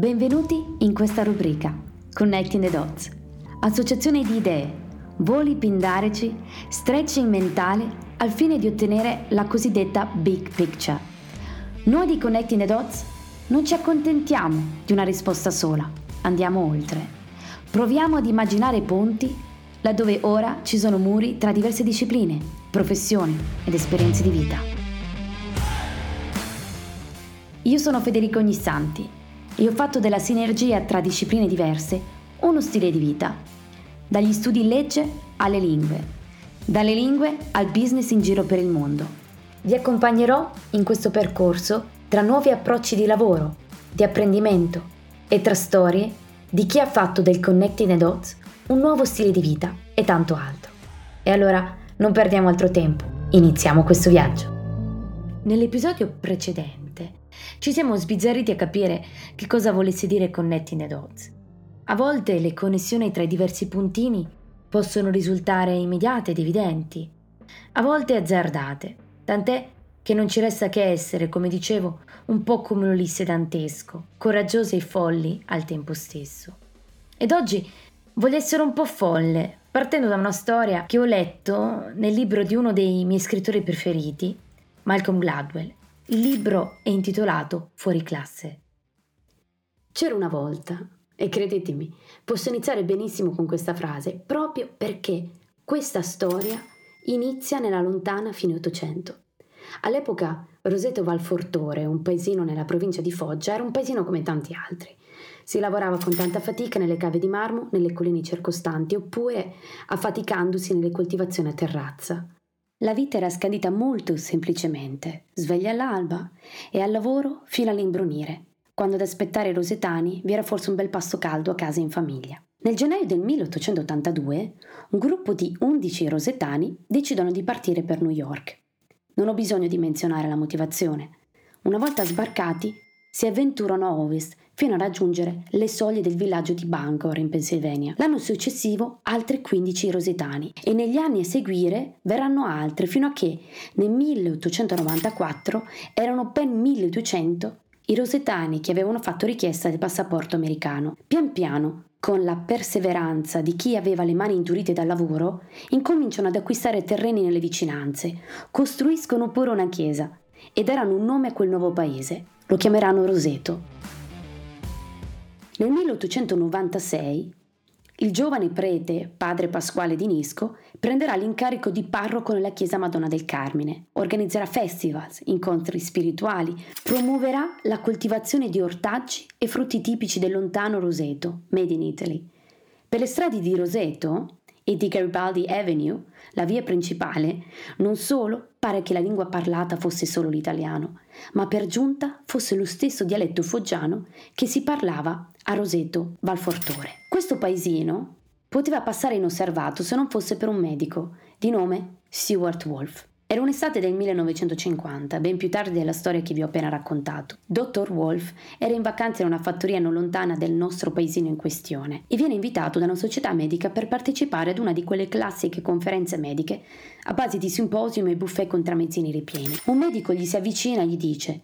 Benvenuti in questa rubrica Connecting the Dots, associazione di idee, voli pindarici, stretching mentale al fine di ottenere la cosiddetta big picture. Noi di Connecting the Dots non ci accontentiamo di una risposta sola, andiamo oltre. Proviamo ad immaginare ponti laddove ora ci sono muri tra diverse discipline, professioni ed esperienze di vita. Io sono Federico Ognissanti e ho fatto della sinergia tra discipline diverse uno stile di vita, dagli studi in legge alle lingue, dalle lingue al business in giro per il mondo. Vi accompagnerò in questo percorso tra nuovi approcci di lavoro, di apprendimento e tra storie di chi ha fatto del Connecting the Dots un nuovo stile di vita e tanto altro. E allora non perdiamo altro tempo, iniziamo questo viaggio. Nell'episodio precedente ci siamo sbizzarriti a capire che cosa volesse dire connecting the dots. A volte le connessioni tra i diversi puntini possono risultare immediate ed evidenti, a volte azzardate, tant'è che non ci resta che essere, come dicevo, un po' come l'Ulisse dantesco, coraggiose e folli al tempo stesso. Ed oggi voglio essere un po' folle, partendo da una storia che ho letto nel libro di uno dei miei scrittori preferiti, Malcolm Gladwell, il libro è intitolato Fuori classe. C'era una volta, e credetemi, posso iniziare benissimo con questa frase, proprio perché questa storia inizia nella lontana fine Ottocento. All'epoca Roseto Valfortore, un paesino nella provincia di Foggia, era un paesino come tanti altri. Si lavorava con tanta fatica nelle cave di marmo, nelle colline circostanti, oppure affaticandosi nelle coltivazioni a terrazza. La vita era scandita molto semplicemente, sveglia all'alba e al lavoro fino all'imbrunire, quando ad aspettare i rosetani vi era forse un bel pasto caldo a casa in famiglia. Nel gennaio del 1882 un gruppo di 11 rosetani decidono di partire per New York. Non ho bisogno di menzionare la motivazione. Una volta sbarcati, si avventurano a ovest fino a raggiungere le soglie del villaggio di Bangor in Pennsylvania. L'anno successivo altri 15 rosetani e negli anni a seguire verranno altri fino a che nel 1894 erano ben 1200 i rosetani che avevano fatto richiesta del passaporto americano. Pian piano, con la perseveranza di chi aveva le mani indurite dal lavoro, incominciano ad acquistare terreni nelle vicinanze, costruiscono pure una chiesa e daranno un nome a quel nuovo paese. Lo chiameranno Roseto. Nel 1896 il giovane prete, padre Pasquale di Nisco, prenderà l'incarico di parroco nella chiesa Madonna del Carmine, organizzerà festivals, incontri spirituali, promuoverà la coltivazione di ortaggi e frutti tipici del lontano Roseto, made in Italy. Per le strade di Roseto e di Garibaldi Avenue, la via principale, non solo pare che la lingua parlata fosse solo l'italiano, ma per giunta fosse lo stesso dialetto foggiano che si parlava a Roseto Valfortore. Questo paesino poteva passare inosservato se non fosse per un medico di nome Stuart Wolf. Era un'estate del 1950, ben più tardi della storia che vi ho appena raccontato. Dr. Wolf era in vacanza in una fattoria non lontana del nostro paesino in questione e viene invitato da una società medica per partecipare ad una di quelle classiche conferenze mediche a base di simposium e buffet con tramezzini ripieni. Un medico gli si avvicina e gli dice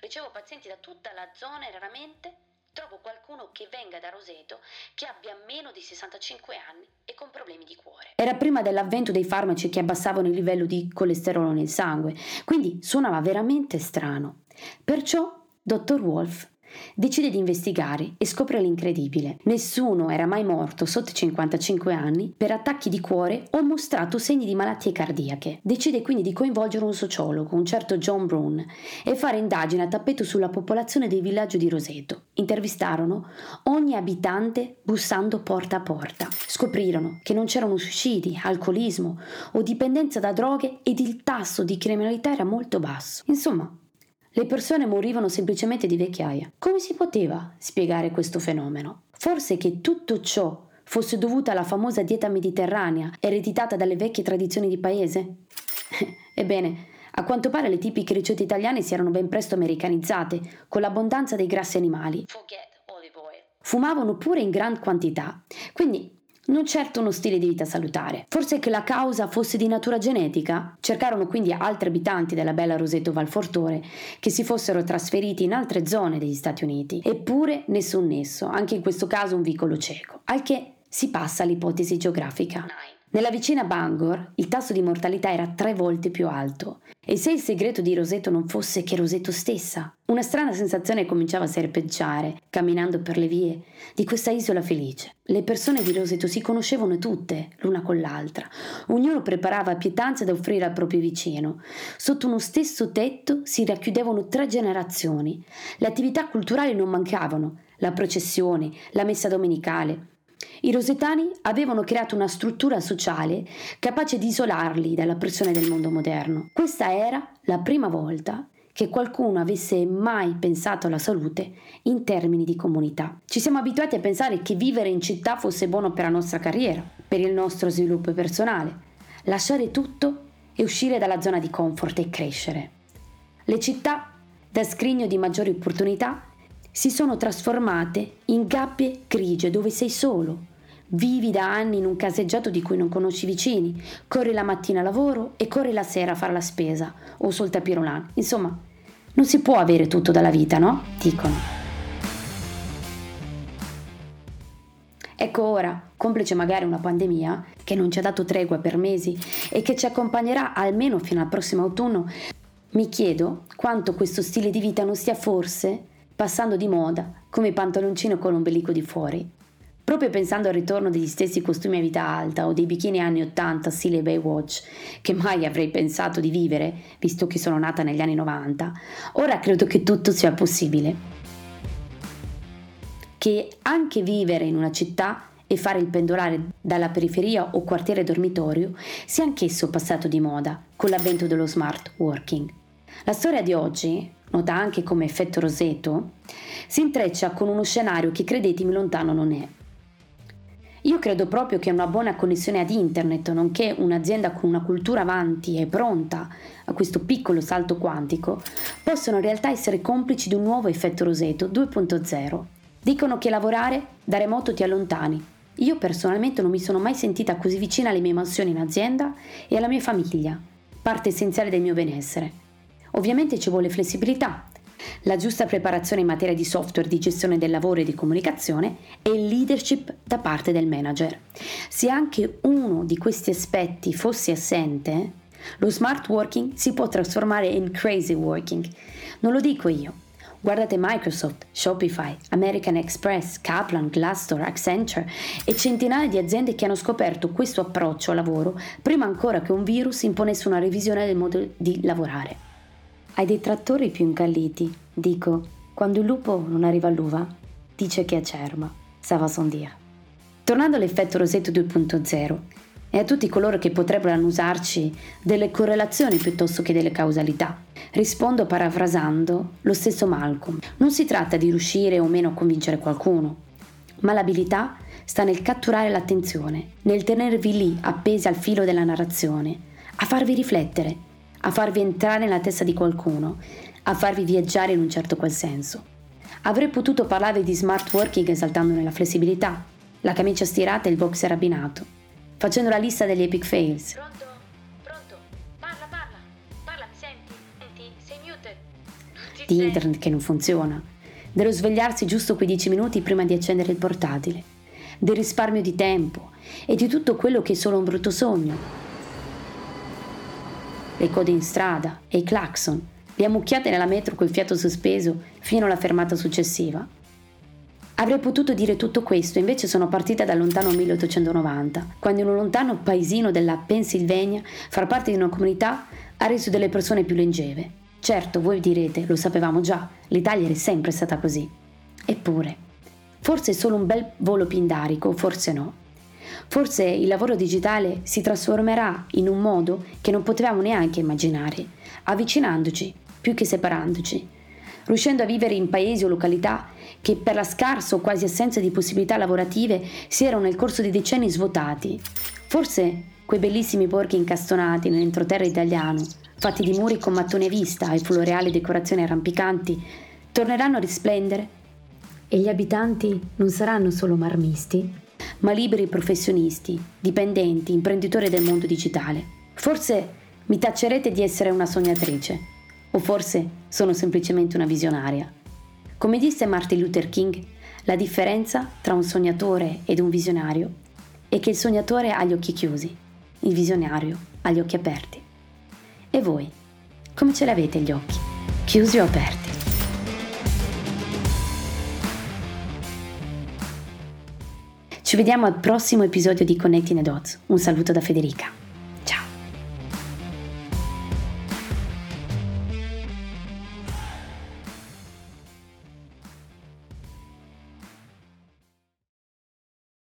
Ricevo pazienti da tutta la zona e raramente trovo qualcuno che venga da Roseto che abbia meno di 65 anni e con problemi di cuore. Era prima dell'avvento dei farmaci che abbassavano il livello di colesterolo nel sangue, quindi suonava veramente strano. Perciò, dottor Wolf Decide di investigare e scopre l'incredibile. Nessuno era mai morto sotto i 55 anni per attacchi di cuore o mostrato segni di malattie cardiache. Decide quindi di coinvolgere un sociologo, un certo John Brown, e fare indagini a tappeto sulla popolazione del villaggio di Roseto. Intervistarono ogni abitante bussando porta a porta. Scoprirono che non c'erano suicidi, alcolismo o dipendenza da droghe ed il tasso di criminalità era molto basso. Insomma, le persone morivano semplicemente di vecchiaia. Come si poteva spiegare questo fenomeno? Forse che tutto ciò fosse dovuto alla famosa dieta mediterranea ereditata dalle vecchie tradizioni di paese? Ebbene, a quanto pare le tipiche ricette italiane si erano ben presto americanizzate, con l'abbondanza dei grassi animali. Fumavano pure in gran quantità, quindi non certo uno stile di vita salutare. Forse che la causa fosse di natura genetica? Cercarono quindi altri abitanti della bella Roseto Valfortore che si fossero trasferiti in altre zone degli Stati Uniti. Eppure nessun nesso, anche in questo caso un vicolo cieco, al che si passa all'ipotesi geografica. Nella vicina Bangor il tasso di mortalità era tre volte più alto. E se il segreto di Roseto non fosse che Roseto stessa? Una strana sensazione cominciava a serpeggiare, camminando per le vie di questa isola felice. Le persone di Roseto si conoscevano tutte, l'una con l'altra. Ognuno preparava pietanze da offrire al proprio vicino. Sotto uno stesso tetto si racchiudevano tre generazioni. Le attività culturali non mancavano, la processione, la messa domenicale, i rosetani avevano creato una struttura sociale capace di isolarli dalla pressione del mondo moderno. Questa era la prima volta che qualcuno avesse mai pensato alla salute in termini di comunità. Ci siamo abituati a pensare che vivere in città fosse buono per la nostra carriera, per il nostro sviluppo personale, lasciare tutto e uscire dalla zona di comfort e crescere. Le città, da scrigno di maggiori opportunità, si sono trasformate in gabbie grigie dove sei solo. Vivi da anni in un caseggiato di cui non conosci i vicini, corri la mattina a lavoro e corri la sera a fare la spesa o sul tapirolan. Insomma, non si può avere tutto dalla vita, no? Dicono. Ecco ora, complice magari una pandemia che non ci ha dato tregua per mesi e che ci accompagnerà almeno fino al prossimo autunno, mi chiedo quanto questo stile di vita non stia forse passando di moda, come i pantaloncini con l'ombelico di fuori. Proprio pensando al ritorno degli stessi costumi a vita alta o dei bikini anni 80 stile Baywatch, che mai avrei pensato di vivere, visto che sono nata negli anni 90, ora credo che tutto sia possibile. Che anche vivere in una città e fare il pendolare dalla periferia o quartiere dormitorio sia anch'esso passato di moda con l'avvento dello smart working. La storia di oggi nota anche come effetto roseto, si intreccia con uno scenario che credetemi lontano non è. Io credo proprio che una buona connessione ad internet, nonché un'azienda con una cultura avanti e pronta a questo piccolo salto quantico, possono in realtà essere complici di un nuovo effetto roseto 2.0. Dicono che lavorare da remoto ti allontani. Io personalmente non mi sono mai sentita così vicina alle mie emozioni in azienda e alla mia famiglia, parte essenziale del mio benessere. Ovviamente ci vuole flessibilità, la giusta preparazione in materia di software di gestione del lavoro e di comunicazione e leadership da parte del manager. Se anche uno di questi aspetti fosse assente, lo smart working si può trasformare in crazy working. Non lo dico io. Guardate Microsoft, Shopify, American Express, Kaplan, Glassdoor, Accenture e centinaia di aziende che hanno scoperto questo approccio al lavoro prima ancora che un virus imponesse una revisione del modo di lavorare. Hai dei trattori più incalliti. Dico, quando il lupo non arriva all'uva, dice che è cerma. Ça va son dire. Tornando all'effetto Rosetto 2.0 e a tutti coloro che potrebbero annusarci delle correlazioni piuttosto che delle causalità, rispondo parafrasando lo stesso Malcolm. Non si tratta di riuscire o meno a convincere qualcuno, ma l'abilità sta nel catturare l'attenzione, nel tenervi lì appesi al filo della narrazione, a farvi riflettere a farvi entrare nella testa di qualcuno, a farvi viaggiare in un certo qual senso. Avrei potuto parlare di smart working esaltandone la flessibilità, la camicia stirata e il boxer abbinato, facendo la lista degli epic fails. Pronto? Pronto? Parla, parla. Parla, mi senti? Senti? Sei muted. Di internet che non funziona, dello svegliarsi giusto quei dieci minuti prima di accendere il portatile, del risparmio di tempo e di tutto quello che è solo un brutto sogno, le code in strada e i clacson, le ammucchiate nella metro col fiato sospeso fino alla fermata successiva. Avrei potuto dire tutto questo, invece sono partita dal lontano 1890, quando in un lontano paesino della Pennsylvania far parte di una comunità ha reso delle persone più longeve. Certo, voi direte, lo sapevamo già, l'Italia è sempre stata così. Eppure, forse solo un bel volo pindarico, forse no. Forse il lavoro digitale si trasformerà in un modo che non potevamo neanche immaginare, avvicinandoci più che separandoci, riuscendo a vivere in paesi o località che per la scarsa o quasi assenza di possibilità lavorative si erano nel corso di decenni svuotati. Forse quei bellissimi borghi incastonati nell'entroterra italiano, fatti di muri con mattoni a vista e floreali decorazioni arrampicanti, torneranno a risplendere e gli abitanti non saranno solo marmisti, ma liberi professionisti, dipendenti, imprenditori del mondo digitale. Forse mi taccerete di essere una sognatrice, o forse sono semplicemente una visionaria. Come disse Martin Luther King, la differenza tra un sognatore ed un visionario è che il sognatore ha gli occhi chiusi, il visionario ha gli occhi aperti. E voi, come ce l'avete gli occhi? Chiusi o aperti? Ci vediamo al prossimo episodio di Connecting the Dots. Un saluto da Federica.